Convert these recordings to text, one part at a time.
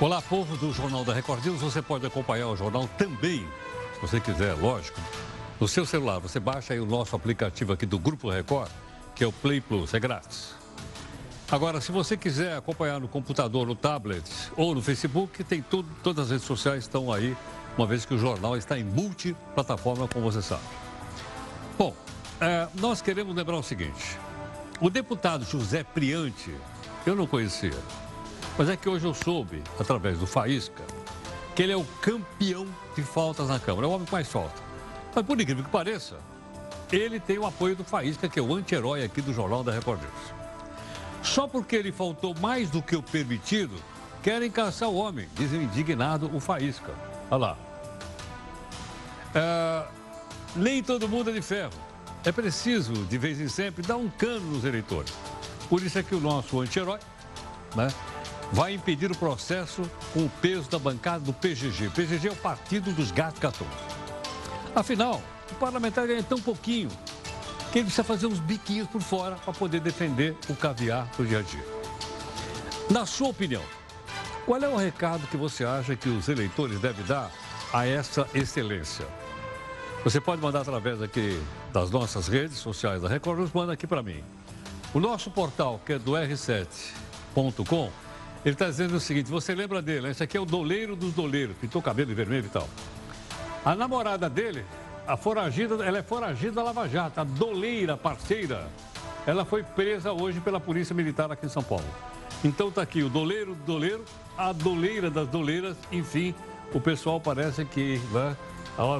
Olá, povo do Jornal da Record News. Você pode acompanhar o jornal também, se você quiser, lógico. No seu celular, você baixa aí o nosso aplicativo aqui do Grupo Record, que é o Play Plus, é grátis. Agora, se você quiser acompanhar no computador, no tablet ou no Facebook, tem tudo, todas as redes sociais estão aí, uma vez que o jornal está em multiplataforma, como você sabe. Bom, é, nós queremos lembrar o seguinte: o deputado José Priante, eu não conhecia. Mas é que hoje eu soube, através do Faísca, que ele é o campeão de faltas na Câmara. É o homem que mais falta. Mas por incrível que pareça, ele tem o apoio do Faísca, que é o anti-herói aqui do Jornal da Record News. Só porque ele faltou mais do que o permitido, querem caçar o homem, diz o indignado o Faísca. Olha lá. É, nem todo mundo é de ferro. É preciso, de vez em sempre, dar um cano nos eleitores. Por isso é que o nosso anti-herói, né? Vai impedir o processo com o peso da bancada do PGG. O PGG é o Partido dos Gatos Catões. Afinal, o parlamentar ganha tão pouquinho que ele precisa fazer uns biquinhos por fora para poder defender o caviar do dia a dia. Na sua opinião, qual é o recado que você acha que os eleitores devem dar a essa excelência? Você pode mandar através aqui das nossas redes sociais da Record, manda aqui para mim. O nosso portal, que é do r7.com, ele está dizendo o seguinte: você lembra dele? Esse aqui é o doleiro dos doleiros, pintou cabelo de vermelho e tal. A namorada dele, a foragida, ela é foragida da Lava Jato, a doleira parceira. Ela foi presa hoje pela Polícia Militar aqui em São Paulo. Então está aqui o doleiro do doleiro, a doleira das doleiras, enfim, o pessoal parece que né,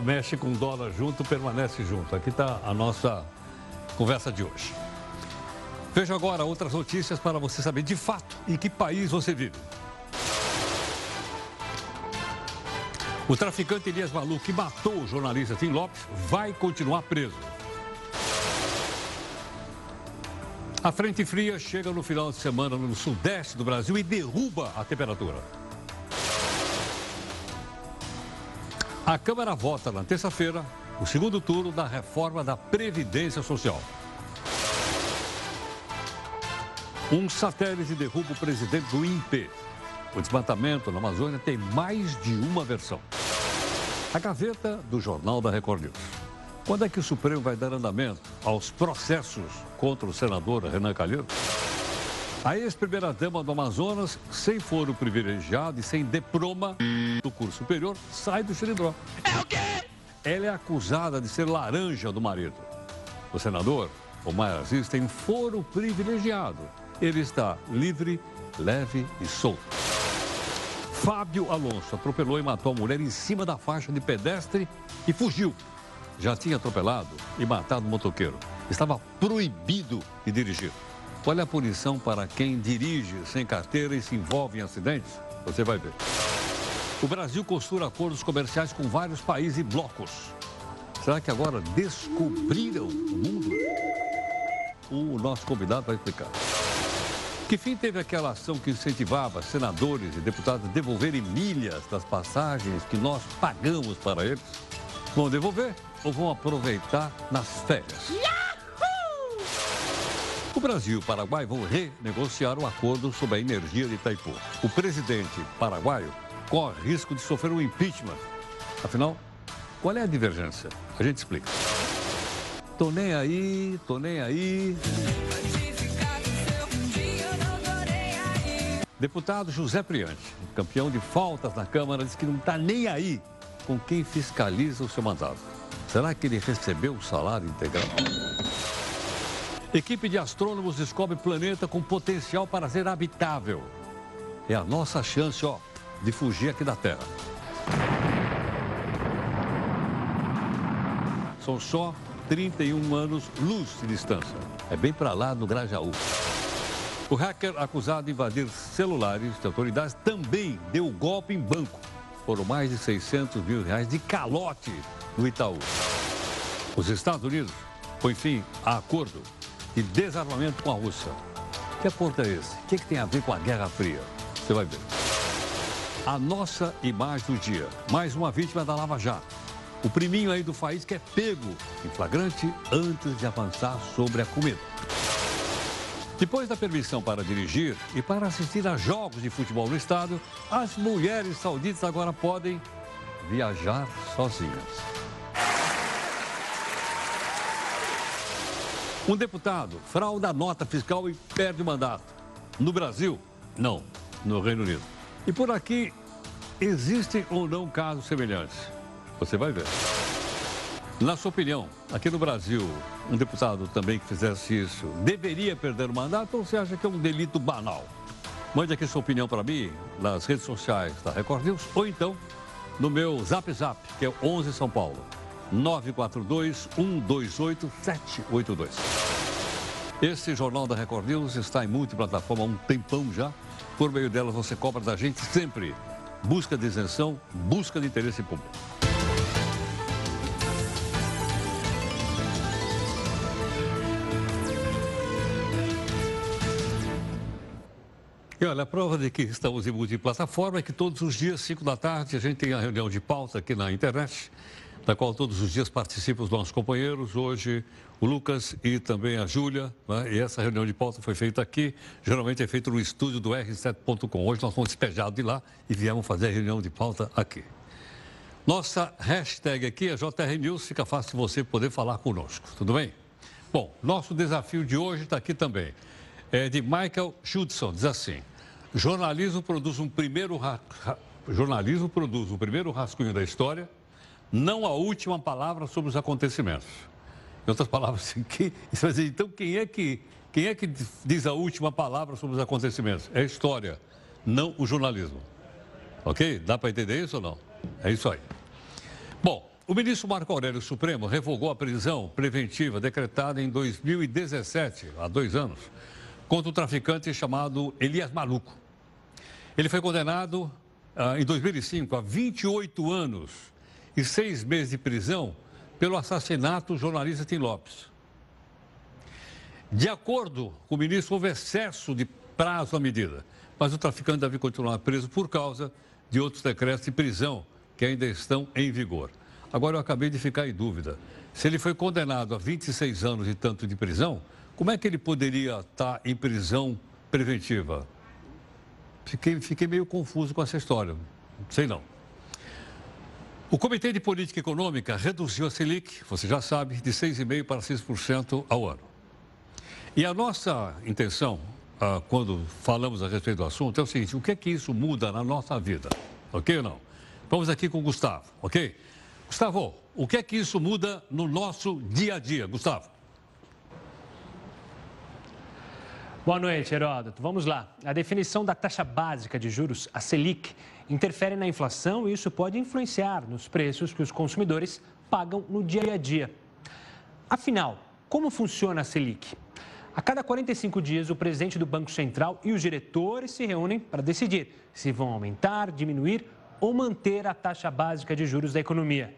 mexe com dólar junto, permanece junto. Aqui está a nossa conversa de hoje. Veja agora outras notícias para você saber de fato em que país você vive. O traficante Elias Malu, que matou o jornalista Tim Lopes, vai continuar preso. A frente fria chega no final de semana no sudeste do Brasil e derruba a temperatura. A Câmara vota na terça-feira o segundo turno da reforma da Previdência Social. Um satélite derruba o presidente do INPE. O desmatamento na Amazônia tem mais de uma versão. A gaveta do Jornal da Record News. Quando é que o Supremo vai dar andamento aos processos contra o senador Renan Calheiros? A ex-primeira-dama do Amazonas, sem foro privilegiado e sem diploma do curso superior, sai do xilindró. É o quê? Ela é acusada de ser laranja do marido. O senador, Omar Aziz, tem foro privilegiado ele está livre, leve e solto. Fábio Alonso atropelou e matou a mulher em cima da faixa de pedestre e fugiu. Já tinha atropelado e matado um motoqueiro. Estava proibido de dirigir. É a punição para quem dirige sem carteira e se envolve em acidentes? Você vai ver. O Brasil costura acordos comerciais com vários países e blocos. Será que agora descobriram o mundo? O nosso convidado vai explicar. Que fim teve aquela ação que incentivava senadores e deputados a devolverem milhas das passagens que nós pagamos para eles? Vão devolver ou vão aproveitar nas férias? Yahoo! O Brasil e o Paraguai vão renegociar o acordo sobre a energia de Itaipu. O presidente paraguaio corre risco de sofrer um impeachment. Afinal, qual é a divergência? A gente explica. Tô nem aí, tô nem aí. Deputado José Priante, campeão de faltas na Câmara, diz que não está nem aí com quem fiscaliza o seu mandato. Será que ele recebeu o salário integral? Equipe de astrônomos descobre planeta com potencial para ser habitável. É a nossa chance, ó, de fugir aqui da Terra. São só 31 anos luz de distância. É bem para lá no Grajaú. O hacker acusado de invadir celulares de autoridades também deu golpe em banco. Foram mais de 600 mil reais de calote no Itaú. Os Estados Unidos põem fim a acordo de desarmamento com a Rússia. Que acordo é esse? O que, é que tem a ver com a Guerra Fria? Você vai ver. A nossa imagem do dia. Mais uma vítima da Lava Jato. O priminho aí do país que é pego em flagrante antes de avançar sobre a comida. Depois da permissão para dirigir e para assistir a jogos de futebol no estádio, as mulheres sauditas agora podem viajar sozinhas. Um deputado frauda a nota fiscal e perde o mandato. No Brasil, não. No Reino Unido. E por aqui, existem ou não casos semelhantes? Você vai ver. Na sua opinião, aqui no Brasil, um deputado também que fizesse isso deveria perder o mandato ou você acha que é um delito banal? Mande aqui sua opinião para mim nas redes sociais da Record News ou então no meu Zap Zap, que é 11 São Paulo, 942 128 782. Esse Jornal da Record News está em multiplataforma há um tempão já. Por meio dela você cobra da gente sempre busca de isenção, busca de interesse público. E olha, a prova de que estamos em multiplataforma é que todos os dias, 5 da tarde, a gente tem a reunião de pauta aqui na internet, da qual todos os dias participam os nossos companheiros. Hoje, o Lucas e também a Júlia. Né? E essa reunião de pauta foi feita aqui. Geralmente é feita no estúdio do R7.com. Hoje nós fomos despejados de lá e viemos fazer a reunião de pauta aqui. Nossa hashtag aqui é JR News. Fica fácil de você poder falar conosco. Tudo bem? Bom, nosso desafio de hoje está aqui também. É de Michael Schudson. Diz assim. Jornalismo produz um primeiro ra... jornalismo produz o primeiro rascunho da história, não a última palavra sobre os acontecimentos. Em outras palavras, que... dizer, então quem é que quem é que diz a última palavra sobre os acontecimentos? É a história, não o jornalismo. Ok? Dá para entender isso ou não? É isso aí. Bom, o ministro Marco Aurélio Supremo revogou a prisão preventiva decretada em 2017, há dois anos, contra o traficante chamado Elias Maluco. Ele foi condenado ah, em 2005 a 28 anos e seis meses de prisão pelo assassinato do jornalista Tim Lopes. De acordo com o ministro, houve excesso de prazo à medida, mas o traficante deve continuar preso por causa de outros decretos de prisão que ainda estão em vigor. Agora eu acabei de ficar em dúvida. Se ele foi condenado a 26 anos e tanto de prisão, como é que ele poderia estar em prisão preventiva? Fiquei, fiquei meio confuso com essa história. Sei não. O Comitê de Política Econômica reduziu a Selic, você já sabe, de 6,5% para 6% ao ano. E a nossa intenção, ah, quando falamos a respeito do assunto, é o seguinte: o que é que isso muda na nossa vida? Ok ou não? Vamos aqui com o Gustavo, ok? Gustavo, o que é que isso muda no nosso dia a dia, Gustavo? Boa noite, Heródoto. Vamos lá. A definição da taxa básica de juros, a Selic, interfere na inflação e isso pode influenciar nos preços que os consumidores pagam no dia a dia. Afinal, como funciona a Selic? A cada 45 dias, o presidente do Banco Central e os diretores se reúnem para decidir se vão aumentar, diminuir ou manter a taxa básica de juros da economia.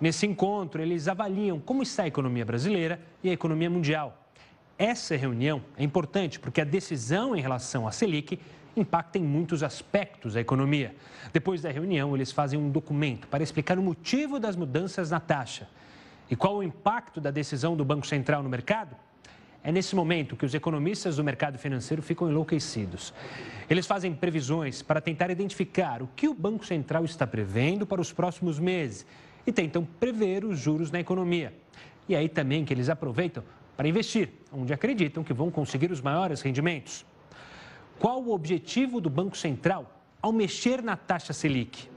Nesse encontro, eles avaliam como está a economia brasileira e a economia mundial essa reunião é importante porque a decisão em relação à Selic impacta em muitos aspectos da economia. Depois da reunião, eles fazem um documento para explicar o motivo das mudanças na taxa. E qual o impacto da decisão do Banco Central no mercado? É nesse momento que os economistas do mercado financeiro ficam enlouquecidos. Eles fazem previsões para tentar identificar o que o Banco Central está prevendo para os próximos meses e tentam prever os juros na economia. E aí também que eles aproveitam para investir, onde acreditam que vão conseguir os maiores rendimentos. Qual o objetivo do Banco Central ao mexer na taxa Selic?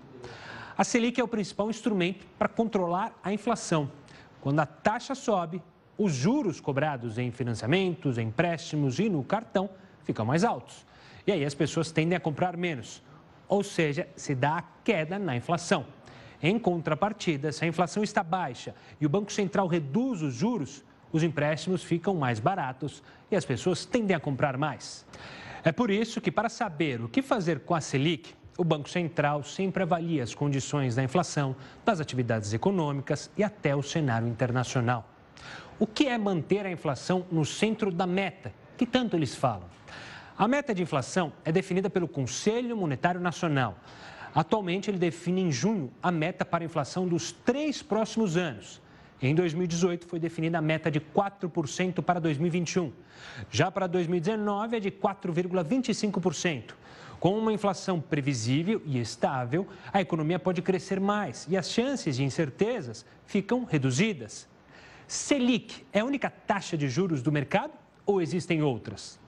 A Selic é o principal instrumento para controlar a inflação. Quando a taxa sobe, os juros cobrados em financiamentos, empréstimos e no cartão ficam mais altos. E aí as pessoas tendem a comprar menos, ou seja, se dá a queda na inflação. Em contrapartida, se a inflação está baixa e o Banco Central reduz os juros, os empréstimos ficam mais baratos e as pessoas tendem a comprar mais. É por isso que, para saber o que fazer com a Selic, o Banco Central sempre avalia as condições da inflação, das atividades econômicas e até o cenário internacional. O que é manter a inflação no centro da meta, que tanto eles falam? A meta de inflação é definida pelo Conselho Monetário Nacional. Atualmente, ele define em junho a meta para a inflação dos três próximos anos Em 2018, foi definida a meta de 4% para 2021. Já para 2019, é de 4,25%. Com uma inflação previsível e estável, a economia pode crescer mais e as chances de incertezas ficam reduzidas. Selic é a única taxa de juros do mercado ou existem outras?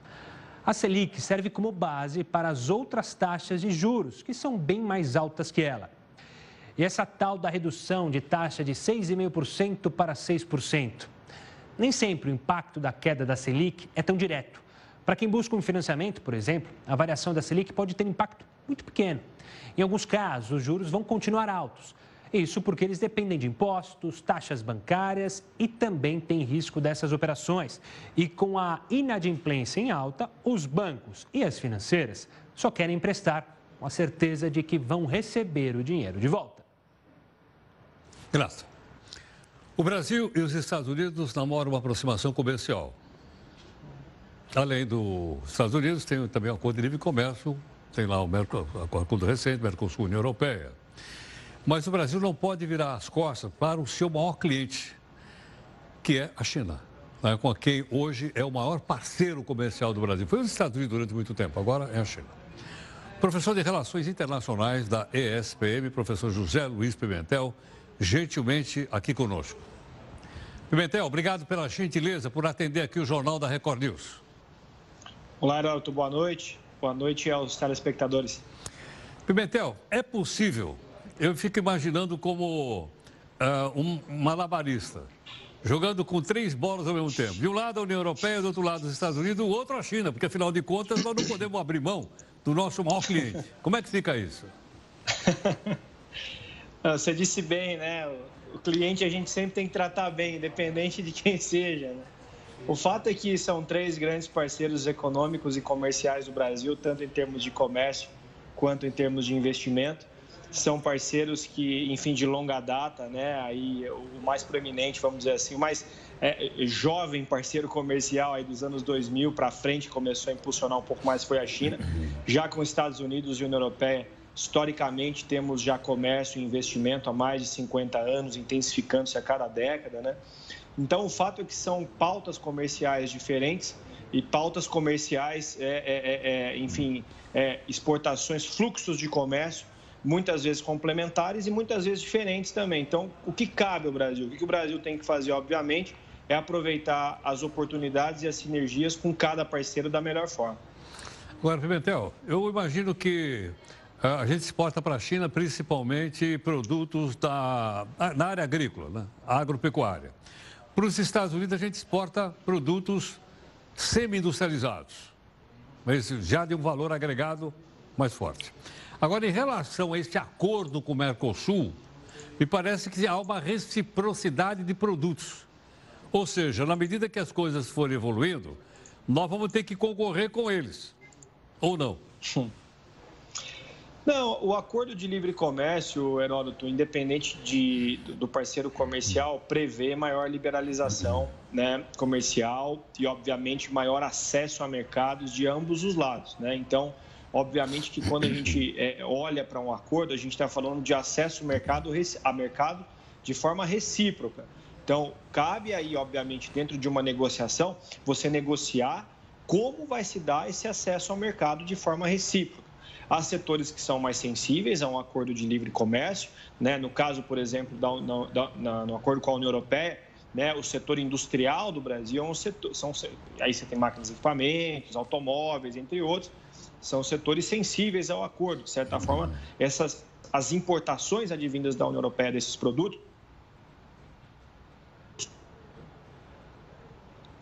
A Selic serve como base para as outras taxas de juros, que são bem mais altas que ela. E essa tal da redução de taxa de 6,5% para 6%. Nem sempre o impacto da queda da Selic é tão direto. Para quem busca um financiamento, por exemplo, a variação da Selic pode ter impacto muito pequeno. Em alguns casos, os juros vão continuar altos. Isso porque eles dependem de impostos, taxas bancárias e também tem risco dessas operações. E com a inadimplência em alta, os bancos e as financeiras só querem emprestar com a certeza de que vão receber o dinheiro de volta. Graça. O Brasil e os Estados Unidos namoram uma aproximação comercial. Além dos Estados Unidos, tem também o Acordo de Livre Comércio, tem lá o acordo recente, Mercosul União Europeia. Mas o Brasil não pode virar as costas para o seu maior cliente, que é a China, né, com quem hoje é o maior parceiro comercial do Brasil. Foi os Estados Unidos durante muito tempo, agora é a China. Professor de Relações Internacionais da ESPM, professor José Luiz Pimentel, gentilmente aqui conosco. Pimentel, obrigado pela gentileza por atender aqui o Jornal da Record News. Olá, Heraldo, boa noite. Boa noite aos telespectadores. Pimentel, é possível, eu fico imaginando como uh, um malabarista, jogando com três bolas ao mesmo tempo. De um lado a União Europeia, do outro lado os Estados Unidos, do outro a China, porque afinal de contas nós não podemos abrir mão do nosso maior cliente. Como é que fica isso? Você disse bem, né? O cliente a gente sempre tem que tratar bem, independente de quem seja. Né? O fato é que são três grandes parceiros econômicos e comerciais do Brasil, tanto em termos de comércio quanto em termos de investimento. São parceiros que, enfim, de longa data, né? Aí o mais proeminente, vamos dizer assim, o mais é, jovem parceiro comercial aí dos anos 2000 para frente começou a impulsionar um pouco mais foi a China. Já com os Estados Unidos e União Europeia, historicamente temos já comércio e investimento há mais de 50 anos, intensificando-se a cada década, né? Então, o fato é que são pautas comerciais diferentes e pautas comerciais, é, é, é, é enfim, é, exportações, fluxos de comércio, muitas vezes complementares e muitas vezes diferentes também. Então, o que cabe ao Brasil? O que o Brasil tem que fazer, obviamente, é aproveitar as oportunidades e as sinergias com cada parceiro da melhor forma. Agora, Pimentel, eu imagino que a gente exporta para a China principalmente produtos da, na área agrícola, né? agropecuária. Para os Estados Unidos, a gente exporta produtos semi-industrializados, mas já de um valor agregado mais forte. Agora, em relação a este acordo com o Mercosul, me parece que há uma reciprocidade de produtos. Ou seja, na medida que as coisas forem evoluindo, nós vamos ter que concorrer com eles. Ou não? Não, o acordo de livre comércio, Heródoto, independente de, do parceiro comercial, prevê maior liberalização né, comercial e, obviamente, maior acesso a mercados de ambos os lados. Né? Então, obviamente que quando a gente é, olha para um acordo, a gente está falando de acesso mercado, a mercado de forma recíproca. Então, cabe aí, obviamente, dentro de uma negociação, você negociar como vai se dar esse acesso ao mercado de forma recíproca. Há setores que são mais sensíveis a um acordo de livre comércio, né? no caso, por exemplo, da, da, na, no acordo com a União Europeia, né? o setor industrial do Brasil é um setor, são, aí você tem máquinas e equipamentos, automóveis, entre outros, são setores sensíveis ao acordo. De certa forma, essas, as importações advindas da União Europeia desses produtos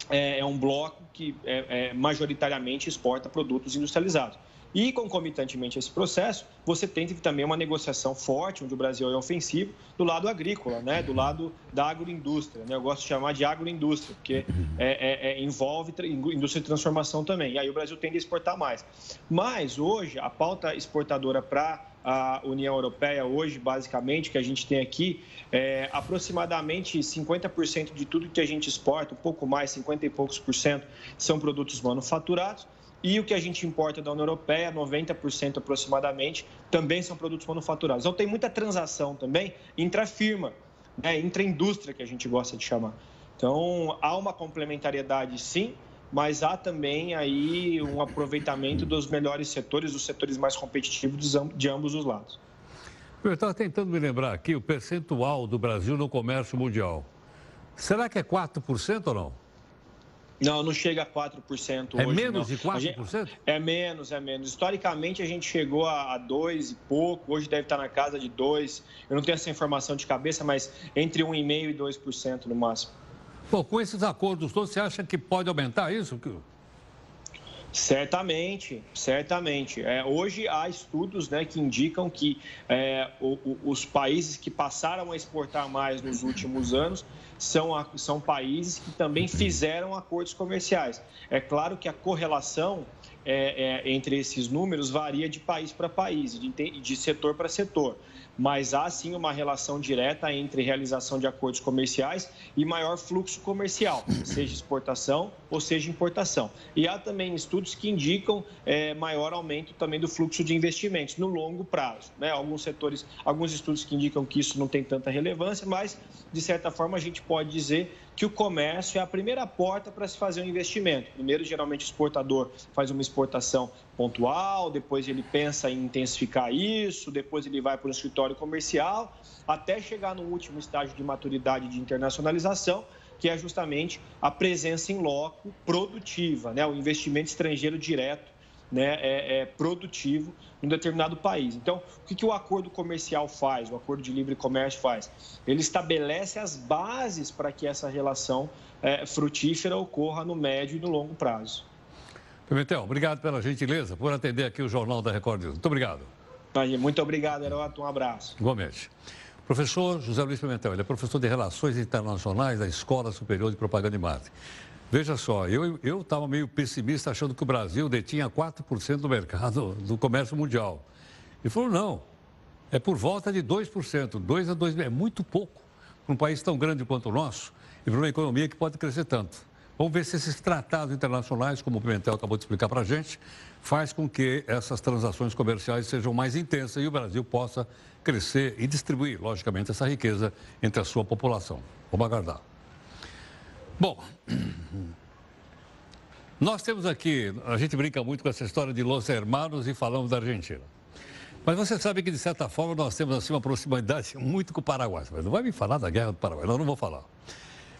é, é um bloco que é, é, majoritariamente exporta produtos industrializados. E, concomitantemente a esse processo, você tem também uma negociação forte, onde o Brasil é ofensivo, do lado agrícola, né? do lado da agroindústria. Né? Eu gosto de chamar de agroindústria, porque é, é, é, envolve indústria de transformação também. E aí o Brasil tende a exportar mais. Mas, hoje, a pauta exportadora para a União Europeia, hoje, basicamente, que a gente tem aqui, é aproximadamente 50% de tudo que a gente exporta, um pouco mais, 50 e poucos por cento, são produtos manufaturados e o que a gente importa da União Europeia, 90% aproximadamente, também são produtos manufaturados. Então tem muita transação também intra-firma. né, intraindústria que a gente gosta de chamar. Então, há uma complementariedade sim, mas há também aí um aproveitamento dos melhores setores, dos setores mais competitivos de ambos os lados. Eu estava tentando me lembrar aqui o percentual do Brasil no comércio mundial. Será que é 4% ou não? Não, não chega a 4% é hoje. Menos não. de 4%? Gente, é menos, é menos. Historicamente, a gente chegou a 2 e pouco, hoje deve estar na casa de 2. Eu não tenho essa informação de cabeça, mas entre 1,5% e 2% no máximo. Bom, com esses acordos todos, você acha que pode aumentar isso? Certamente, certamente. É, hoje há estudos né, que indicam que é, o, o, os países que passaram a exportar mais nos últimos anos são, a, são países que também fizeram acordos comerciais. É claro que a correlação é, é entre esses números varia de país para país, de, de setor para setor mas há sim uma relação direta entre realização de acordos comerciais e maior fluxo comercial, seja exportação ou seja importação. E há também estudos que indicam é, maior aumento também do fluxo de investimentos no longo prazo. Né? Alguns setores, alguns estudos que indicam que isso não tem tanta relevância, mas de certa forma a gente pode dizer que o comércio é a primeira porta para se fazer um investimento. Primeiro, geralmente, o exportador faz uma exportação pontual, depois ele pensa em intensificar isso, depois ele vai para o escritório comercial, até chegar no último estágio de maturidade de internacionalização, que é justamente a presença em loco produtiva, né? o investimento estrangeiro direto né, é, é, produtivo em um determinado país. Então, o que, que o acordo comercial faz, o acordo de livre comércio faz? Ele estabelece as bases para que essa relação é, frutífera ocorra no médio e no longo prazo. Pimentel, obrigado pela gentileza por atender aqui o Jornal da Record News. Muito obrigado. Muito obrigado, Heroto. Um abraço. Igualmente. Professor José Luiz Pimentel, ele é professor de Relações Internacionais da Escola Superior de Propaganda e Marketing. Veja só, eu estava meio pessimista achando que o Brasil detinha 4% do mercado do comércio mundial. Ele falou, não, é por volta de 2%, 2 a 2, é muito pouco para um país tão grande quanto o nosso e para uma economia que pode crescer tanto. Vamos ver se esses tratados internacionais, como o Pimentel acabou de explicar para a gente, faz com que essas transações comerciais sejam mais intensas e o Brasil possa crescer e distribuir, logicamente, essa riqueza entre a sua população. Vamos aguardar. Bom, nós temos aqui, a gente brinca muito com essa história de Los Hermanos e falamos da Argentina. Mas você sabe que, de certa forma, nós temos assim, uma proximidade muito com o Paraguai. Mas não vai me falar da guerra do Paraguai, não, não vou falar.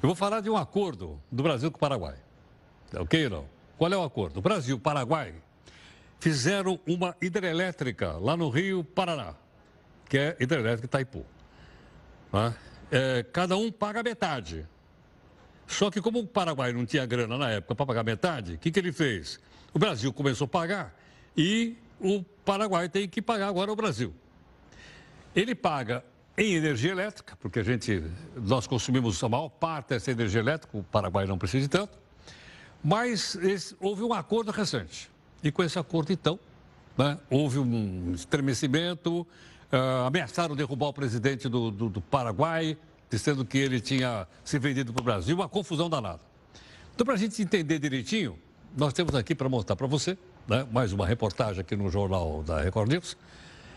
Eu vou falar de um acordo do Brasil com o Paraguai. É ok ou não? Qual é o acordo? O Brasil e Paraguai fizeram uma hidrelétrica lá no Rio Paraná, que é hidrelétrica Itaipu. Tá? É, cada um paga metade. Só que como o Paraguai não tinha grana na época para pagar metade, o que, que ele fez? O Brasil começou a pagar e o Paraguai tem que pagar agora o Brasil. Ele paga em energia elétrica, porque a gente, nós consumimos a maior parte dessa energia elétrica, o Paraguai não precisa de tanto, mas esse, houve um acordo recente. E com esse acordo, então, né, houve um estremecimento, uh, ameaçaram derrubar o presidente do, do, do Paraguai, dizendo que ele tinha se vendido para o Brasil, uma confusão danada. Então, para a gente entender direitinho, nós temos aqui para mostrar para você, né, mais uma reportagem aqui no jornal da Record News,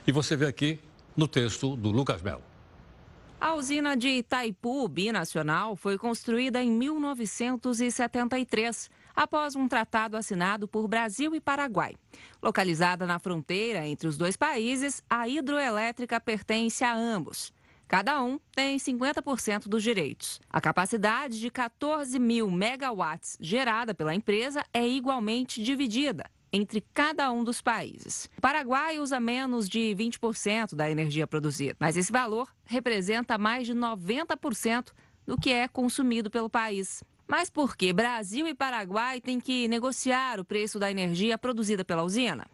e você vê aqui no texto do Lucas Melo. A usina de Itaipu Binacional foi construída em 1973, após um tratado assinado por Brasil e Paraguai. Localizada na fronteira entre os dois países, a hidroelétrica pertence a ambos. Cada um tem 50% dos direitos. A capacidade de 14 mil megawatts gerada pela empresa é igualmente dividida entre cada um dos países. O Paraguai usa menos de 20% da energia produzida, mas esse valor representa mais de 90% do que é consumido pelo país. Mas por que Brasil e Paraguai têm que negociar o preço da energia produzida pela usina?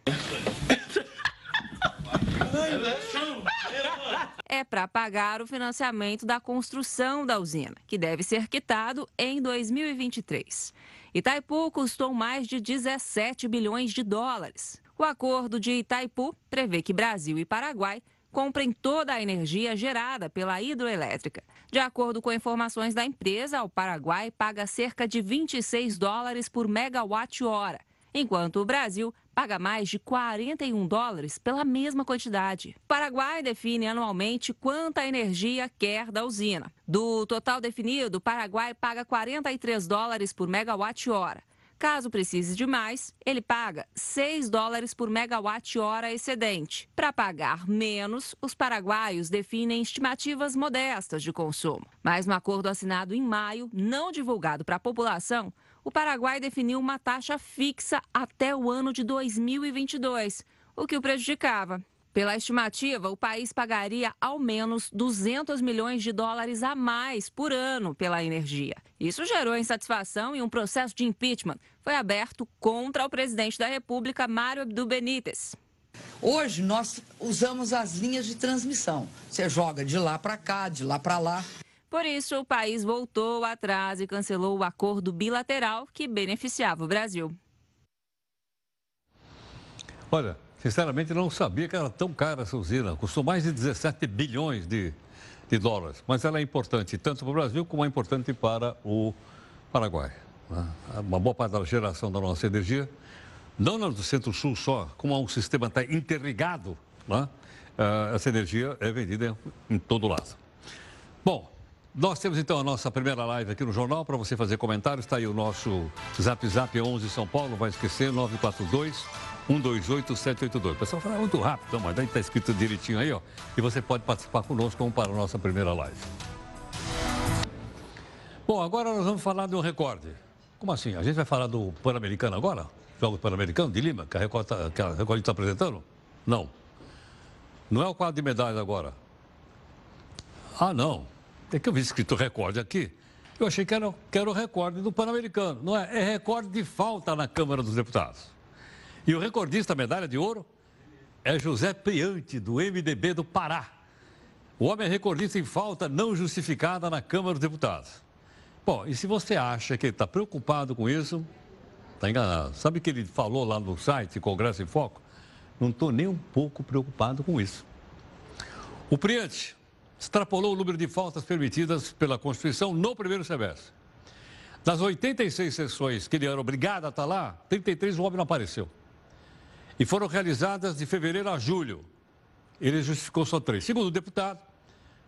É para pagar o financiamento da construção da usina, que deve ser quitado em 2023. Itaipu custou mais de 17 bilhões de dólares. O acordo de Itaipu prevê que Brasil e Paraguai comprem toda a energia gerada pela hidroelétrica. De acordo com informações da empresa, o Paraguai paga cerca de 26 dólares por megawatt-hora enquanto o Brasil paga mais de 41 dólares pela mesma quantidade. O Paraguai define anualmente quanta energia quer da usina. Do total definido, o Paraguai paga 43 dólares por megawatt-hora. Caso precise de mais, ele paga 6 dólares por megawatt-hora excedente. Para pagar menos, os paraguaios definem estimativas modestas de consumo. Mas no acordo assinado em maio, não divulgado para a população, o Paraguai definiu uma taxa fixa até o ano de 2022, o que o prejudicava. Pela estimativa, o país pagaria ao menos 200 milhões de dólares a mais por ano pela energia. Isso gerou insatisfação e um processo de impeachment foi aberto contra o presidente da República, Mário Abdo Benítez. Hoje nós usamos as linhas de transmissão. Você joga de lá para cá, de lá para lá. Por isso, o país voltou atrás e cancelou o acordo bilateral que beneficiava o Brasil. Olha, sinceramente não sabia que era tão cara essa usina. Custou mais de 17 bilhões de, de dólares. Mas ela é importante tanto para o Brasil como é importante para o Paraguai. Né? Uma boa parte da geração da nossa energia, não no centro-sul só, como um sistema está interligado, né? uh, essa energia é vendida em todo lado. Bom, nós temos então a nossa primeira live aqui no jornal para você fazer comentários. Está aí o nosso Zap Zap 11 São Paulo, vai esquecer, 942 128 782. O pessoal fala é muito rápido, mas daí está escrito direitinho aí, ó. E você pode participar conosco como para a nossa primeira live. Bom, agora nós vamos falar de um recorde. Como assim? A gente vai falar do Pan-Americano agora? Jogos Pan-Americano de Lima, que a Record está tá apresentando? Não. Não é o quadro de medalhas agora. Ah, não. É que eu vi escrito recorde aqui. Eu achei que era, que era o recorde do Pan-Americano. Não é? É recorde de falta na Câmara dos Deputados. E o recordista medalha de ouro é José Priante, do MDB do Pará. O homem é recordista em falta não justificada na Câmara dos Deputados. Bom, e se você acha que ele está preocupado com isso, está enganado. Sabe o que ele falou lá no site Congresso em Foco? Não estou nem um pouco preocupado com isso. O Priante extrapolou o número de faltas permitidas pela Constituição no primeiro semestre. Das 86 sessões que ele era obrigado a estar lá, 33 o homem não apareceu. E foram realizadas de fevereiro a julho. Ele justificou só três. Segundo o deputado,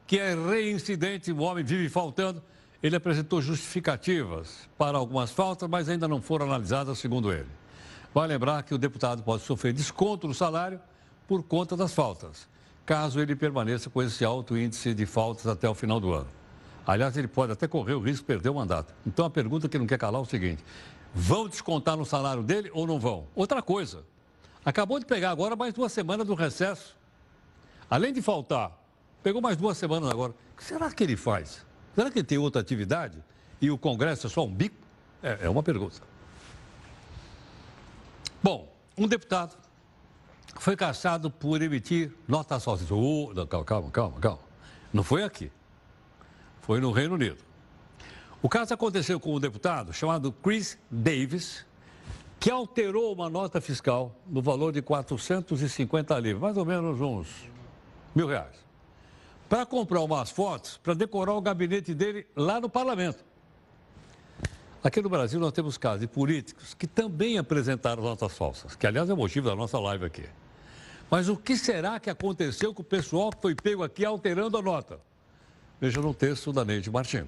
que é reincidente, o homem vive faltando, ele apresentou justificativas para algumas faltas, mas ainda não foram analisadas, segundo ele. Vai lembrar que o deputado pode sofrer desconto no salário por conta das faltas caso ele permaneça com esse alto índice de faltas até o final do ano. Aliás, ele pode até correr o risco de perder o mandato. Então, a pergunta que não quer calar é o seguinte: vão descontar no salário dele ou não vão? Outra coisa, acabou de pegar agora mais duas semanas do recesso. Além de faltar, pegou mais duas semanas agora. O que será que ele faz? Será que ele tem outra atividade e o Congresso é só um bico? É, é uma pergunta. Bom, um deputado foi caçado por emitir notas falsas. Oh, calma, calma, calma, calma. Não foi aqui. Foi no Reino Unido. O caso aconteceu com um deputado chamado Chris Davis, que alterou uma nota fiscal no valor de 450 livros, mais ou menos uns mil reais, para comprar umas fotos para decorar o gabinete dele lá no parlamento. Aqui no Brasil nós temos casos de políticos que também apresentaram notas falsas, que aliás é o motivo da nossa live aqui. Mas o que será que aconteceu com o pessoal que foi pego aqui alterando a nota? Veja no texto da Neide Martins.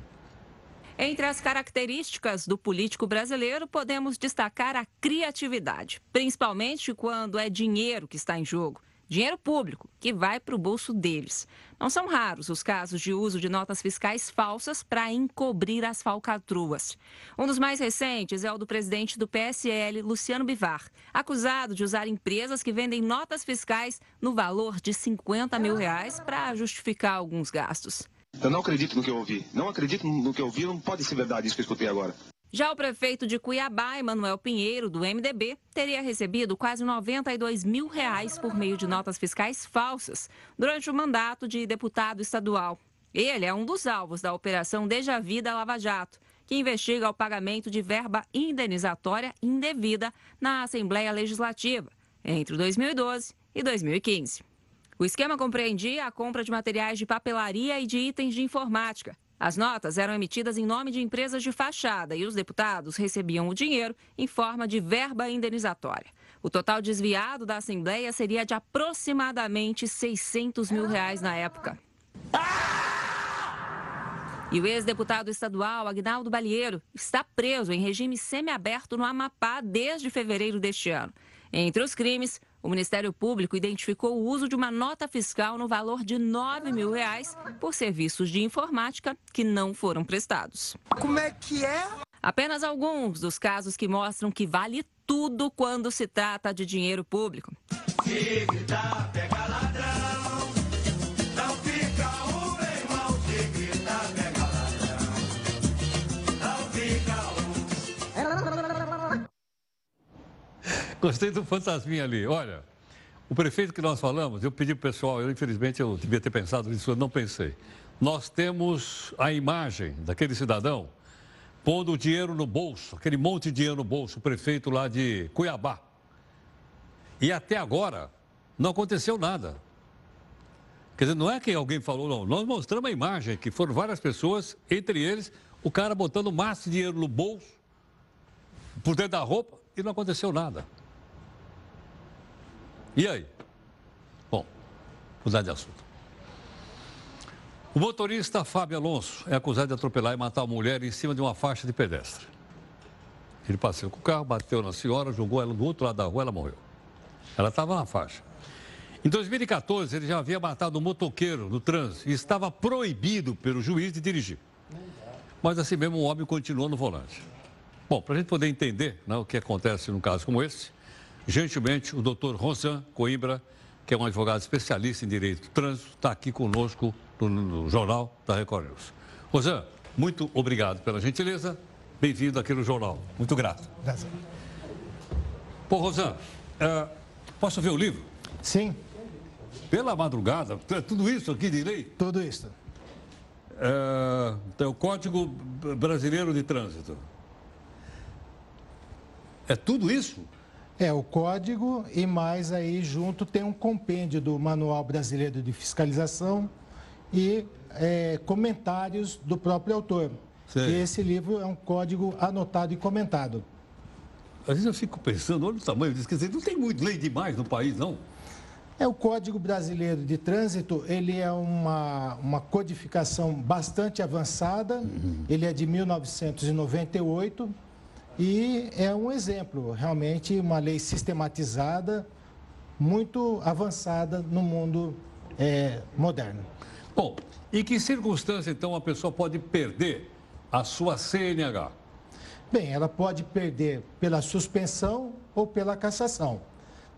Entre as características do político brasileiro, podemos destacar a criatividade, principalmente quando é dinheiro que está em jogo dinheiro público que vai para o bolso deles. Não são raros os casos de uso de notas fiscais falsas para encobrir as falcatruas. Um dos mais recentes é o do presidente do PSL, Luciano Bivar, acusado de usar empresas que vendem notas fiscais no valor de 50 mil reais para justificar alguns gastos. Eu não acredito no que eu ouvi. Não acredito no que eu ouvi. Não pode ser verdade isso que eu escutei agora. Já o prefeito de Cuiabá, Emanuel Pinheiro, do MDB, teria recebido quase 92 mil reais por meio de notas fiscais falsas durante o mandato de deputado estadual. Ele é um dos alvos da Operação Deja Vida Lava Jato, que investiga o pagamento de verba indenizatória indevida na Assembleia Legislativa entre 2012 e 2015. O esquema compreendia a compra de materiais de papelaria e de itens de informática As notas eram emitidas em nome de empresas de fachada e os deputados recebiam o dinheiro em forma de verba indenizatória. O total desviado da Assembleia seria de aproximadamente 600 mil reais na época. E o ex-deputado estadual Agnaldo Balieiro está preso em regime semiaberto no Amapá desde fevereiro deste ano. Entre os crimes, o Ministério Público identificou o uso de uma nota fiscal no valor de 9 mil reais por serviços de informática que não foram prestados. Como é que é? Apenas alguns dos casos que mostram que vale tudo quando se trata de dinheiro público. Se gritar, pega ladrão. Gostei do fantasminha ali. Olha, o prefeito que nós falamos, eu pedi para o pessoal, eu infelizmente eu devia ter pensado nisso, eu não pensei. Nós temos a imagem daquele cidadão pondo o dinheiro no bolso, aquele monte de dinheiro no bolso, o prefeito lá de Cuiabá. E até agora não aconteceu nada. Quer dizer, não é que alguém falou, não. Nós mostramos a imagem, que foram várias pessoas, entre eles, o cara botando massa de dinheiro no bolso, por dentro da roupa, e não aconteceu nada. E aí? Bom, mudar de assunto. O motorista Fábio Alonso é acusado de atropelar e matar a mulher em cima de uma faixa de pedestre. Ele passeou com o carro, bateu na senhora, jogou ela do outro lado da rua, ela morreu. Ela estava na faixa. Em 2014, ele já havia matado um motoqueiro no trânsito e estava proibido pelo juiz de dirigir. Mas assim mesmo o homem continuou no volante. Bom, para a gente poder entender né, o que acontece num caso como esse, gentilmente o doutor Rosan Coimbra, que é um advogado especialista em direito do trânsito, está aqui conosco no, no, Jornal da Record News. Rosan, muito obrigado pela gentileza. Bem-vindo aqui no Jornal. Muito grato. Graças. Pô, Rosan, uh, posso ver o livro? Sim. Pela madrugada, tudo isso aqui de lei? Tudo isso. Uh, tem o Código Brasileiro de Trânsito. É tudo isso? É, o código e mais aí junto tem um compêndio do Manual Brasileiro de Fiscalização e é, comentários do próprio autor. Sei. E esse livro é um código anotado e comentado. Às vezes eu fico pensando, olha o tamanho disso, quer dizer, não tem muito lei demais no país, não? É, o Código Brasileiro de Trânsito, ele é uma, uma codificação bastante avançada, uhum. ele é de 1998, e é um exemplo, realmente, uma lei sistematizada, muito avançada no mundo é, moderno. Bom, em que circunstância, então, a pessoa pode perder a sua CNH? Bem, ela pode perder pela suspensão ou pela cassação.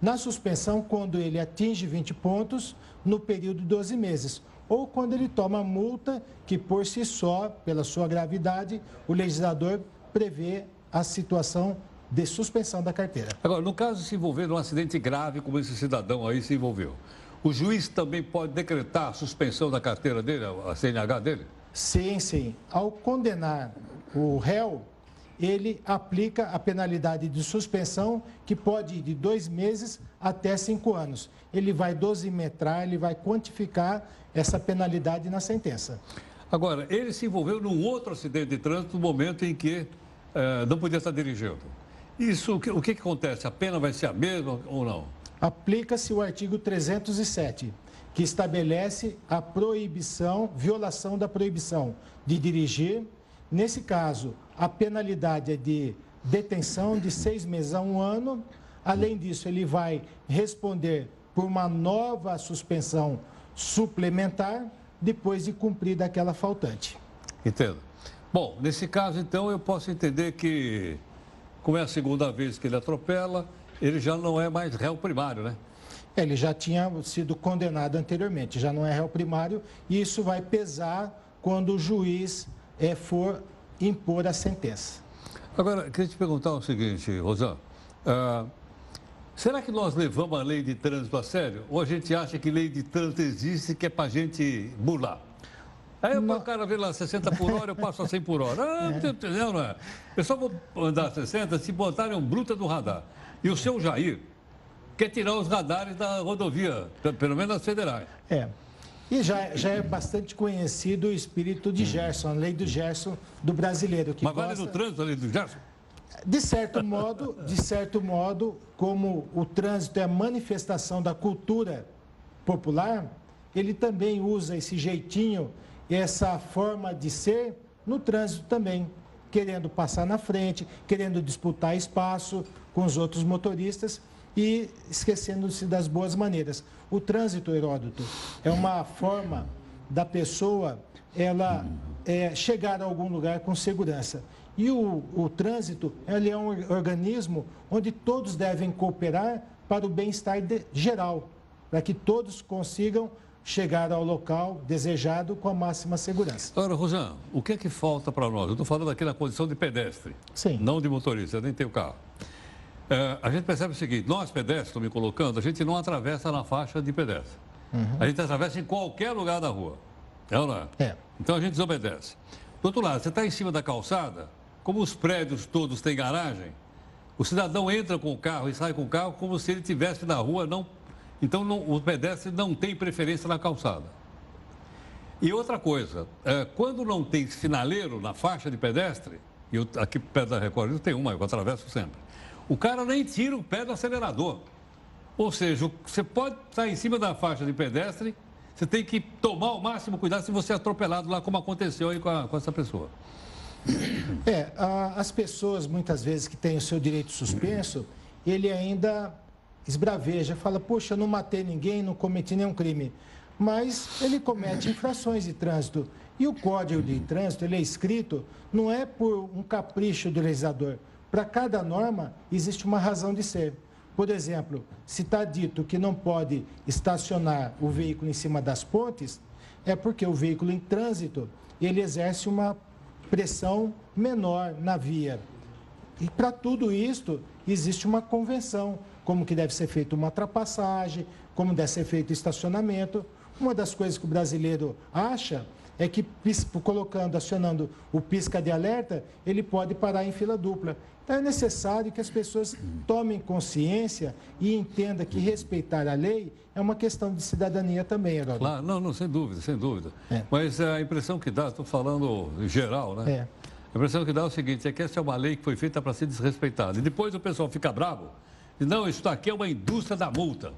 Na suspensão, quando ele atinge 20 pontos no período de 12 meses, ou quando ele toma multa que, por si só, pela sua gravidade, o legislador prevê a situação de suspensão da carteira. Agora, no caso de se envolver num acidente grave como esse cidadão aí se envolveu, o juiz também pode decretar a suspensão da carteira dele, a CNH dele? Sim, sim. Ao condenar o réu, ele aplica a penalidade de suspensão, que pode ir de dois meses até cinco anos. Ele vai dosimetrar, ele vai quantificar essa penalidade na sentença. Agora, ele se envolveu num outro acidente de trânsito no momento em que é, não podia estar dirigindo. Isso, o que, o que acontece? A pena vai ser a mesma ou não? Aplica-se o artigo 307, que estabelece a proibição, violação da proibição de dirigir. Nesse caso, a penalidade é de detenção de seis meses a um ano. Além disso, ele vai responder por uma nova suspensão suplementar depois de cumprida aquela faltante. Entendo. Bom, nesse caso, então, eu posso entender que, como é a segunda vez que ele atropela, ele já não é mais réu primário, né? Ele já tinha sido condenado anteriormente, já não é réu primário, e isso vai pesar quando o juiz é, for impor a sentença. Agora, queria te perguntar o seguinte, Rosana. Uh, será que nós levamos a lei de trânsito a sério? Ou a gente acha que lei de trânsito existe que é para a gente burlar? Aí não. o cara vê lá 60 por hora, eu passo a 100 por hora. Ah, é. não, não é. Eu só vou andar 60 se botarem um bruta do radar. E o seu Jair quer tirar os radares da rodovia, pelo menos as federais. É. E já, já é bastante conhecido o espírito de Gerson, a lei do Gerson do brasileiro. Que Mas gosta... vale no trânsito a lei do Gerson? De certo modo, de certo modo, como o trânsito é a manifestação da cultura popular, ele também usa esse jeitinho, essa forma de ser no trânsito também, querendo passar na frente, querendo disputar espaço com os outros motoristas e esquecendo-se das boas maneiras. O trânsito, Heródoto, é uma forma da pessoa ela é, chegar a algum lugar com segurança. E o, o trânsito ele é um organismo onde todos devem cooperar para o bem-estar geral, para que todos consigam chegar ao local desejado com a máxima segurança. Agora, Rosan, o que é que falta para nós? Eu estou falando aqui na condição de pedestre, Sim. não de motorista, eu nem tenho carro. É, a gente percebe o seguinte, nós pedestres, estou me colocando, a gente não atravessa na faixa de pedestre. Uhum. A gente atravessa em qualquer lugar da rua. É ou não é? É. Então a gente desobedece. Do outro lado, você está em cima da calçada, como os prédios todos têm garagem, o cidadão entra com o carro e sai com o carro como se ele estivesse na rua, não. Então não, o pedestre não tem preferência na calçada. E outra coisa, é, quando não tem sinaleiro na faixa de pedestre, e eu, aqui perto da Record tem uma, eu atravesso sempre o cara nem tira o pé do acelerador. Ou seja, você pode estar em cima da faixa de pedestre, você tem que tomar o máximo cuidado se você é atropelado lá, como aconteceu aí com, a, com essa pessoa. É, a, as pessoas, muitas vezes, que têm o seu direito suspenso, ele ainda esbraveja, fala, poxa, eu não matei ninguém, não cometi nenhum crime. Mas ele comete infrações de trânsito. E o Código de Trânsito, ele é escrito, não é por um capricho do legislador, para cada norma, existe uma razão de ser. Por exemplo, se está dito que não pode estacionar o veículo em cima das pontes, é porque o veículo em trânsito ele exerce uma pressão menor na via. E para tudo isto, existe uma convenção, como que deve ser feita uma ultrapassagem, como deve ser feito estacionamento. Uma das coisas que o brasileiro acha é que colocando, acionando o pisca de alerta, ele pode parar em fila dupla. Então é necessário que as pessoas tomem consciência e entendam que respeitar a lei é uma questão de cidadania também, Heródoto. Claro, não, não, sem dúvida, sem dúvida. É. Mas a impressão que dá, estou falando em geral, né? É. A impressão que dá é o seguinte, é que essa é uma lei que foi feita para ser desrespeitada. E depois o pessoal fica bravo não, isso aqui é uma indústria da multa.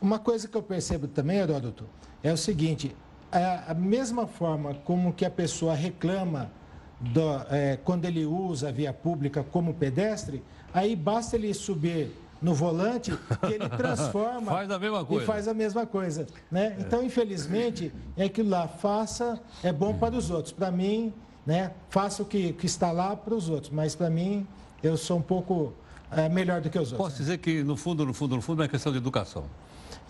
Uma coisa que eu percebo também, Heródoto, é o seguinte, a, a mesma forma como que a pessoa reclama do, é, quando ele usa a via pública como pedestre, aí basta ele subir no volante que ele transforma faz a mesma coisa. e faz a mesma coisa. Né? Então, infelizmente, é aquilo lá, faça, é bom para os outros. Para mim, né, faça o que, que está lá para os outros, mas para mim, eu sou um pouco é, melhor do que os outros. Posso dizer que, no fundo, no fundo, no fundo, é questão de educação.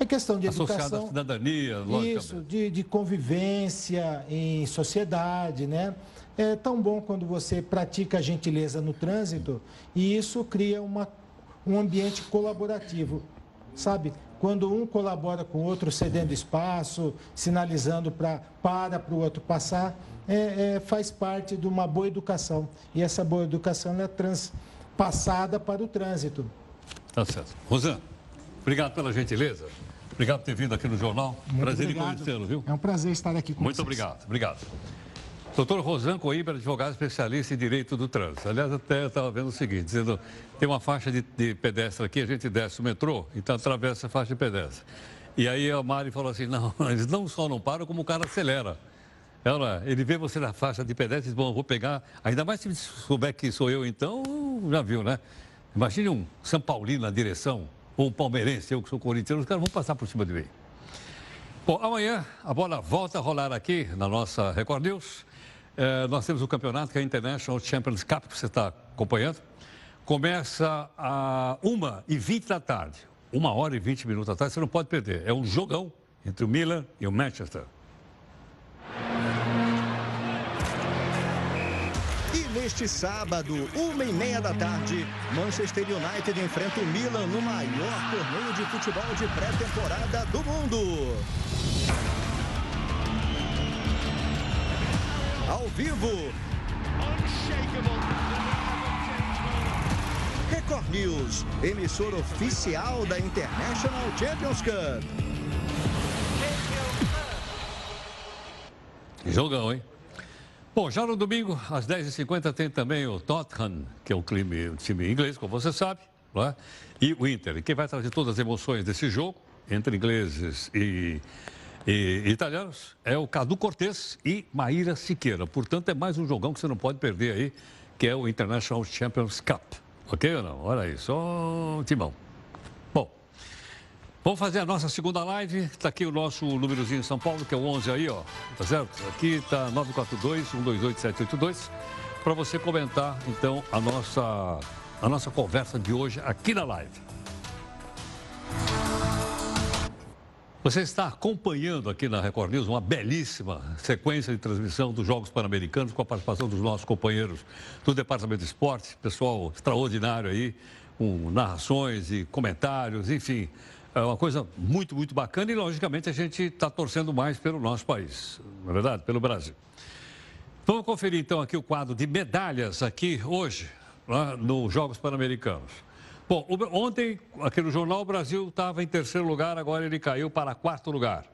É questão de educação. Associada à cidadania, logicamente. Isso, de, de convivência em sociedade, né? É tão bom quando você pratica a gentileza no trânsito e isso cria uma, um ambiente colaborativo, sabe? Quando um colabora com o outro, cedendo espaço, sinalizando pra, para para o outro passar, é, é, faz parte de uma boa educação. E essa boa educação é transpassada para o trânsito. Tá certo. Rosana, obrigado pela gentileza. Obrigado por ter vindo aqui no jornal. Muito prazer obrigado. em conhecê-lo, viu? É um prazer estar aqui com Muito vocês. obrigado, obrigado. Doutor Rosan Coimbra, advogado especialista em direito do trânsito. Aliás, até estava vendo o seguinte, dizendo, tem uma faixa de, de, pedestre aqui, a gente desce o metrô, então atravessa a faixa de pedestre. E aí a Mari falou assim, não, eles não só não param, como o cara acelera. Ela, ele vê você na faixa de pedestre diz, bom, vou pegar, ainda mais se souber que sou eu, então, já viu, né? Imagine um São Paulino na direção, ou um palmeirense, eu que sou corintiano, os caras vão passar por cima de mim. Bom, amanhã a bola volta a rolar aqui na nossa Record News. É, nós temos o campeonato que é a International Champions Cup, que você está acompanhando. Começa a 1h20 da tarde. Uma hora e 20 minutos da tarde, você não pode perder. É um jogão entre o Milan e o Manchester. Neste sábado, uma e meia da tarde, Manchester United enfrenta o Milan no maior torneio de futebol de pré-temporada do mundo. Ao vivo. Record News, emissora oficial da International Champions Cup. Jogão, hein? Bom, já no domingo, às 10h50, tem também o Tottenham, que é o time, o time inglês, como você sabe, é? e o Inter. E quem vai trazer todas as emoções desse jogo, entre ingleses e, e, italianos, é o Cadu Cortes e Maíra Siqueira. Portanto, é mais um jogão que você não pode perder aí, que é o International Champions Cup. Ok ou não? Olha aí, só timão. Vamos fazer a nossa segunda live. Está aqui o nosso númerozinho em São Paulo, que é o 11 aí, ó. Tá certo? Aqui está 942-128-782. Para você comentar, então, a nossa, a nossa conversa de hoje aqui na live. Você está acompanhando aqui na Record News uma belíssima sequência de transmissão dos Jogos Pan-Americanos com a participação dos nossos companheiros do Departamento de Esporte, pessoal extraordinário aí, com narrações e comentários, enfim. É uma coisa muito, muito bacana e, logicamente, a gente está torcendo mais pelo nosso país, na é verdade, pelo Brasil. Vamos conferir, então, aqui o quadro de medalhas aqui hoje, lá nos Jogos Pan-Americanos. Bom, ontem, aqui no jornal, o Brasil estava em terceiro lugar, agora ele caiu para quarto lugar.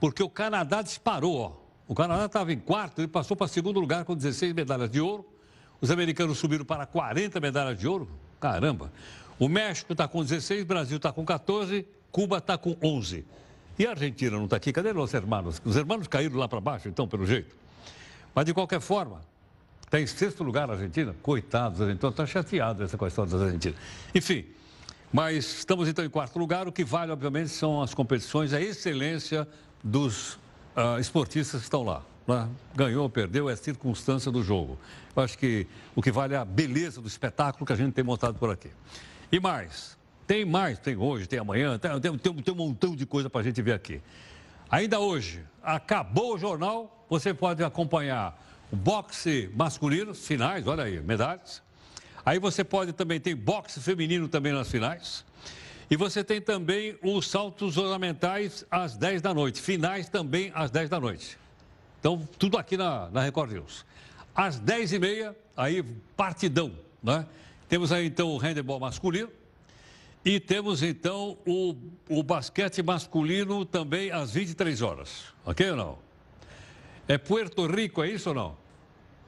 Porque o Canadá disparou, ó. O Canadá estava em quarto e passou para segundo lugar com 16 medalhas de ouro. Os americanos subiram para 40 medalhas de ouro. Caramba! O México está com 16, o Brasil está com 14, Cuba está com 11. E a Argentina não está aqui? Cadê os irmãos? Os irmãos caíram lá para baixo, então, pelo jeito. Mas, de qualquer forma, está em sexto lugar a Argentina? Coitados, então está chateado essa questão da Argentina. Enfim, mas estamos então em quarto lugar. O que vale, obviamente, são as competições, a excelência dos uh, esportistas que estão lá. Né? Ganhou, perdeu, é circunstância do jogo. Eu acho que o que vale é a beleza do espetáculo que a gente tem montado por aqui. E mais, tem mais, tem hoje, tem amanhã, tem, tem, tem, um montão de coisa para a gente ver aqui. Ainda hoje, acabou o jornal, você pode acompanhar o boxe masculino, finais, olha aí, medalhas. Aí você pode também, tem boxe feminino também nas finais. E você tem também os saltos ornamentais às 10 da noite, finais também às 10 da noite. Então, tudo aqui na, na Record News. Às 10h30, aí partidão, né? Temos aí então o handebol masculino e temos então o, o basquete masculino também às 23 horas. Ok ou não? É Puerto Rico, é isso ou não?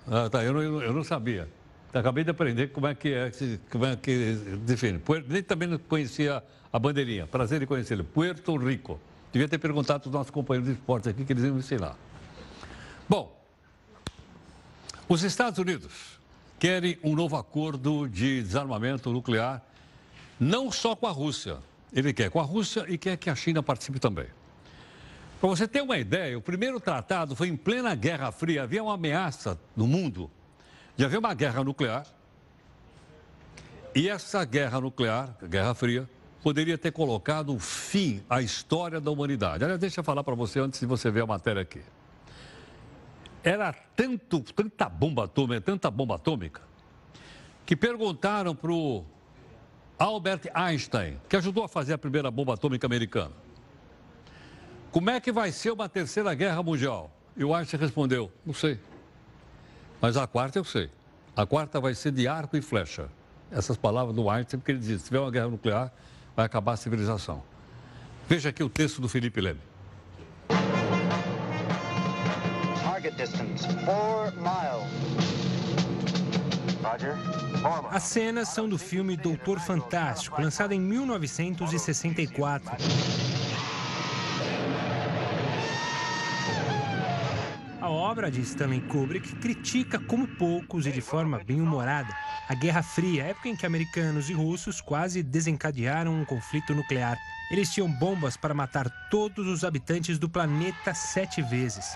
Ah, tá, eu não, eu não sabia. Acabei de aprender como é que é, como é que define. Nem também conhecia a bandeirinha. Prazer em conhecê-lo. Puerto Rico. Devia ter perguntado para os nossos companheiros de esporte aqui que eles iam ensinar. Bom, os Estados Unidos querem um novo acordo de desarmamento nuclear, não só com a Rússia. Ele quer com a Rússia e quer que a China participe também. Para você ter uma ideia, o primeiro tratado foi em plena Guerra Fria. Havia uma ameaça no mundo de haver uma guerra nuclear. E essa guerra nuclear, Guerra Fria, poderia ter colocado um fim à história da humanidade. Aliás, deixa eu falar para você antes de você ver a matéria aqui era tanto, tanta bomba atômica, tanta bomba atômica, que perguntaram para o Albert Einstein, que ajudou a fazer a primeira bomba atômica americana, como é que vai ser uma terceira guerra mundial? E o Einstein respondeu, não sei. Mas a quarta eu sei. A quarta vai ser de arco e flecha. Essas palavras do Einstein, porque ele diz, se tiver uma guerra nuclear, vai acabar a civilização. Veja aqui o texto do Felipe Leme. As cenas são do filme Doutor Fantástico, lançado em 1964. A obra de Stanley Kubrick critica como poucos e de forma bem humorada a Guerra Fria, época em que americanos e russos quase desencadearam um conflito nuclear. Eles tinham bombas para matar todos os habitantes do planeta sete vezes.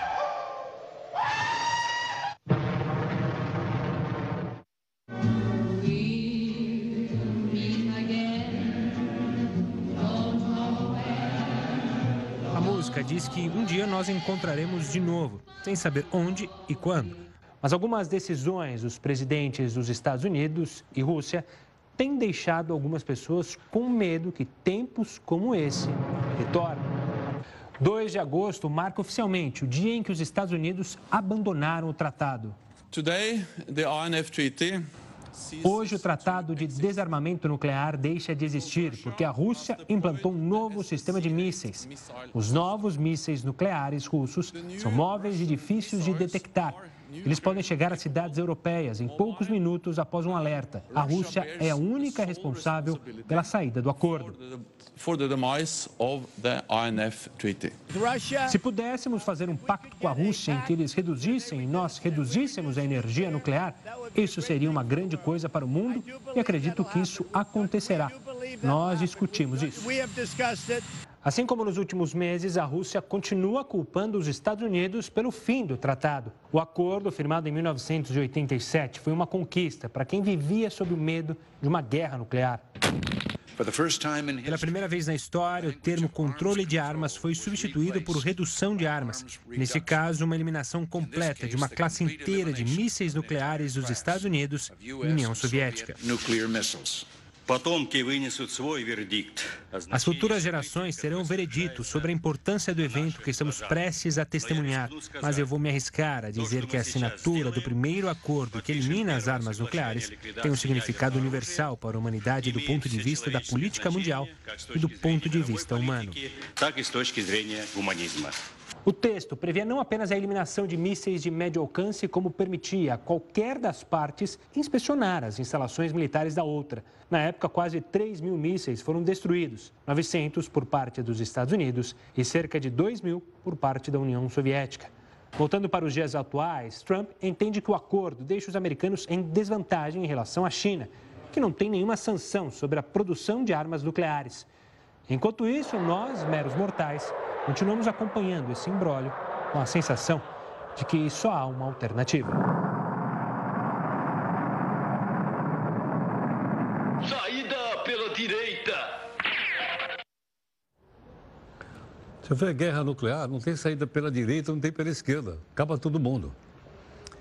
Diz que um dia nós encontraremos de novo, sem saber onde e quando. Mas algumas decisões dos presidentes dos Estados Unidos e Rússia têm deixado algumas pessoas com medo que tempos como esse retornem. 2 de agosto marca oficialmente o dia em que os Estados Unidos abandonaram o tratado. Today, the INF Treaty Hoje, o Tratado de Desarmamento Nuclear deixa de existir porque a Rússia implantou um novo sistema de mísseis. Os novos mísseis nucleares russos são móveis e difíceis de detectar. Eles podem chegar a cidades europeias em poucos minutos após um alerta. A Rússia é a única responsável pela saída do acordo. Se pudéssemos fazer um pacto com a Rússia em que eles reduzissem e nós reduzíssemos a energia nuclear, isso seria uma grande coisa para o mundo e acredito que isso acontecerá. Nós discutimos isso. Assim como nos últimos meses, a Rússia continua culpando os Estados Unidos pelo fim do tratado. O acordo, firmado em 1987, foi uma conquista para quem vivia sob o medo de uma guerra nuclear. Pela primeira vez na história, o termo controle de armas foi substituído por redução de armas. Nesse caso, uma eliminação completa de uma classe inteira de mísseis nucleares dos Estados Unidos e União Soviética. As futuras gerações terão o veredito sobre a importância do evento que estamos prestes a testemunhar, mas eu vou me arriscar a dizer que a assinatura do primeiro acordo que elimina as armas nucleares tem um significado universal para a humanidade do ponto de vista da política mundial e do ponto de vista humano. O texto previa não apenas a eliminação de mísseis de médio alcance, como permitia a qualquer das partes inspecionar as instalações militares da outra. Na época, quase 3 mil mísseis foram destruídos, 900 por parte dos Estados Unidos e cerca de 2 mil por parte da União Soviética. Voltando para os dias atuais, Trump entende que o acordo deixa os americanos em desvantagem em relação à China, que não tem nenhuma sanção sobre a produção de armas nucleares. Enquanto isso, nós, meros mortais, Continuamos acompanhando esse imbróglio com a sensação de que só há uma alternativa. Saída pela direita. Se houver guerra nuclear, não tem saída pela direita, não tem pela esquerda. Acaba todo mundo.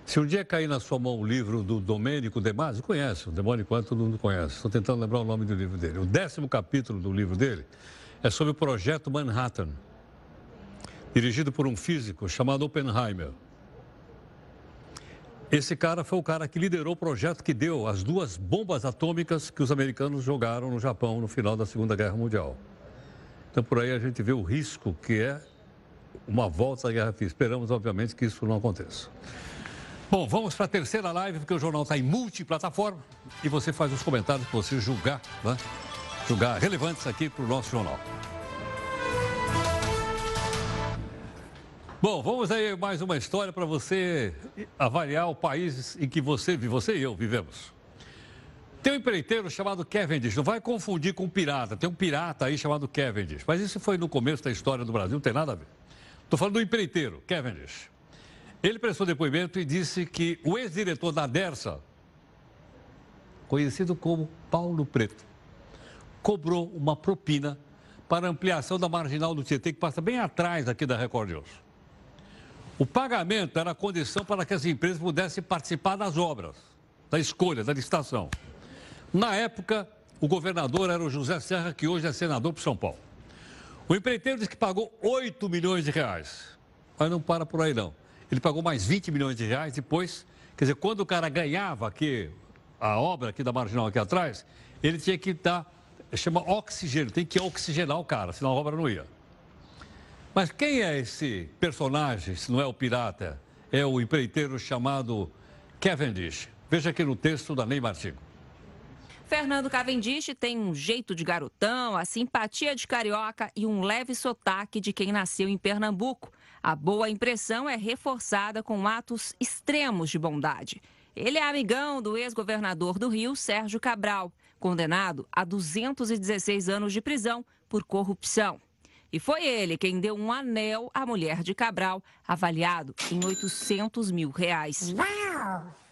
Se um dia cair na sua mão o livro do Domênico De Masi, conhece, o Demônio Quanto todo mundo conhece. Estou tentando lembrar o nome do livro dele. O décimo capítulo do livro dele é sobre o projeto Manhattan dirigido por um físico chamado Oppenheimer. Esse cara foi o cara que liderou o projeto que deu as duas bombas atômicas que os americanos jogaram no Japão no final da Segunda Guerra Mundial. Então, por aí a gente vê o risco que é uma volta à Guerra Fria. Esperamos, obviamente, que isso não aconteça. Bom, vamos para a terceira live, porque o jornal está em multiplataforma e você faz os comentários que você julgar, né? julgar relevantes aqui para o nosso jornal. Bom, vamos aí mais uma história para você avaliar o país em que você você e eu vivemos. Tem um empreiteiro chamado Cavendish, não vai confundir com um pirata. Tem um pirata aí chamado Cavendish, mas isso foi no começo da história do Brasil, não tem nada a ver. Estou falando do empreiteiro, Cavendish. Ele prestou depoimento e disse que o ex-diretor da Dersa, conhecido como Paulo Preto, cobrou uma propina para ampliação da marginal do Tietê, que passa bem atrás aqui da Record News. O pagamento era a condição para que as empresas pudessem participar das obras, da escolha, da licitação. Na época, o governador era o José Serra, que hoje é senador para São Paulo. O empreiteiro disse que pagou 8 milhões de reais. Mas não para por aí, não. Ele pagou mais 20 milhões de reais depois. Quer dizer, quando o cara ganhava aqui a obra aqui da Marginal aqui atrás, ele tinha que dar, chama oxigênio, tem que oxigenar o cara, senão a obra não ia. Mas quem é esse personagem, se não é o pirata? É o empreiteiro chamado Cavendish. Veja aqui no texto da Ney Martinho. Fernando Cavendish tem um jeito de garotão, a simpatia de carioca e um leve sotaque de quem nasceu em Pernambuco. A boa impressão é reforçada com atos extremos de bondade. Ele é amigão do ex-governador do Rio, Sérgio Cabral, condenado a 216 anos de prisão por corrupção. E foi ele quem deu um anel à mulher de Cabral, avaliado em 800 mil reais. Uau!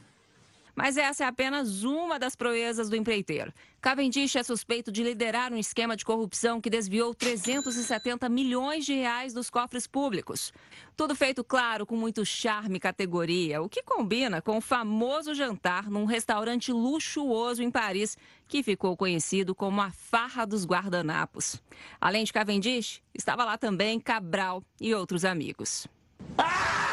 Mas essa é apenas uma das proezas do empreiteiro. Cavendish é suspeito de liderar um esquema de corrupção que desviou 370 milhões de reais dos cofres públicos. Tudo feito, claro, com muito charme e categoria, o que combina com o famoso jantar num restaurante luxuoso em Paris, que ficou conhecido como a Farra dos Guardanapos. Além de Cavendish, estava lá também Cabral e outros amigos. Ah!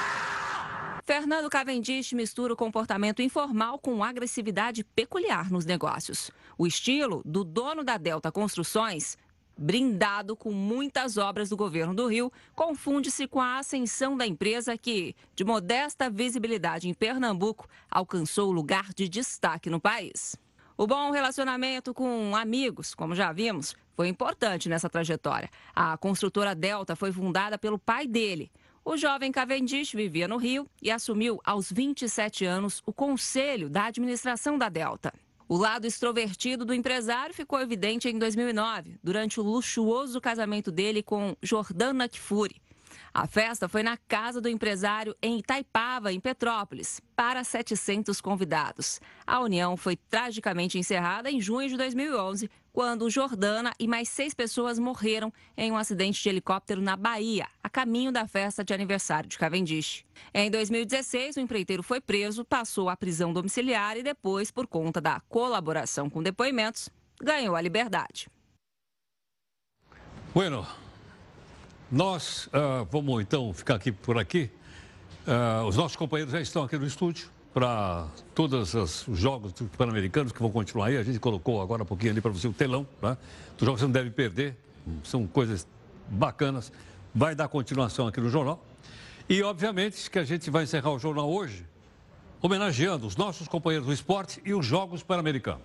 Fernando Cavendish mistura o comportamento informal com agressividade peculiar nos negócios. O estilo do dono da Delta Construções, brindado com muitas obras do governo do Rio, confunde-se com a ascensão da empresa que, de modesta visibilidade em Pernambuco, alcançou lugar de destaque no país. O bom relacionamento com amigos, como já vimos, foi importante nessa trajetória. A construtora Delta foi fundada pelo pai dele. O jovem Cavendish vivia no Rio e assumiu aos 27 anos o conselho da administração da Delta. O lado extrovertido do empresário ficou evidente em 2009, durante o luxuoso casamento dele com Jordana Kfouri. A festa foi na casa do empresário em Itaipava, em Petrópolis, para 700 convidados. A união foi tragicamente encerrada em junho de 2011, quando Jordana e mais seis pessoas morreram em um acidente de helicóptero na Bahia, a caminho da festa de aniversário de Cavendish. Em 2016, o empreiteiro foi preso, passou à prisão domiciliar e depois, por conta da colaboração com depoimentos, ganhou a liberdade. Bueno, nós uh, vamos então ficar aqui por aqui. Uh, os nossos companheiros já estão aqui no estúdio para todos os jogos pan-americanos que vão continuar aí. A gente colocou agora um pouquinho ali para você o telão, né? Os jogos você não deve perder, são coisas bacanas. Vai dar continuação aqui no jornal. E, obviamente, que a gente vai encerrar o jornal hoje homenageando os nossos companheiros do esporte e os Jogos Pan-Americanos.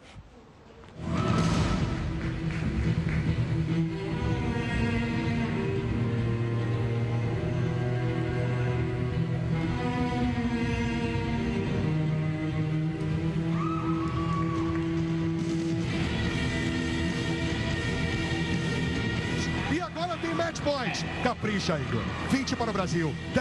Capricha, Igor. 20 para o Brasil.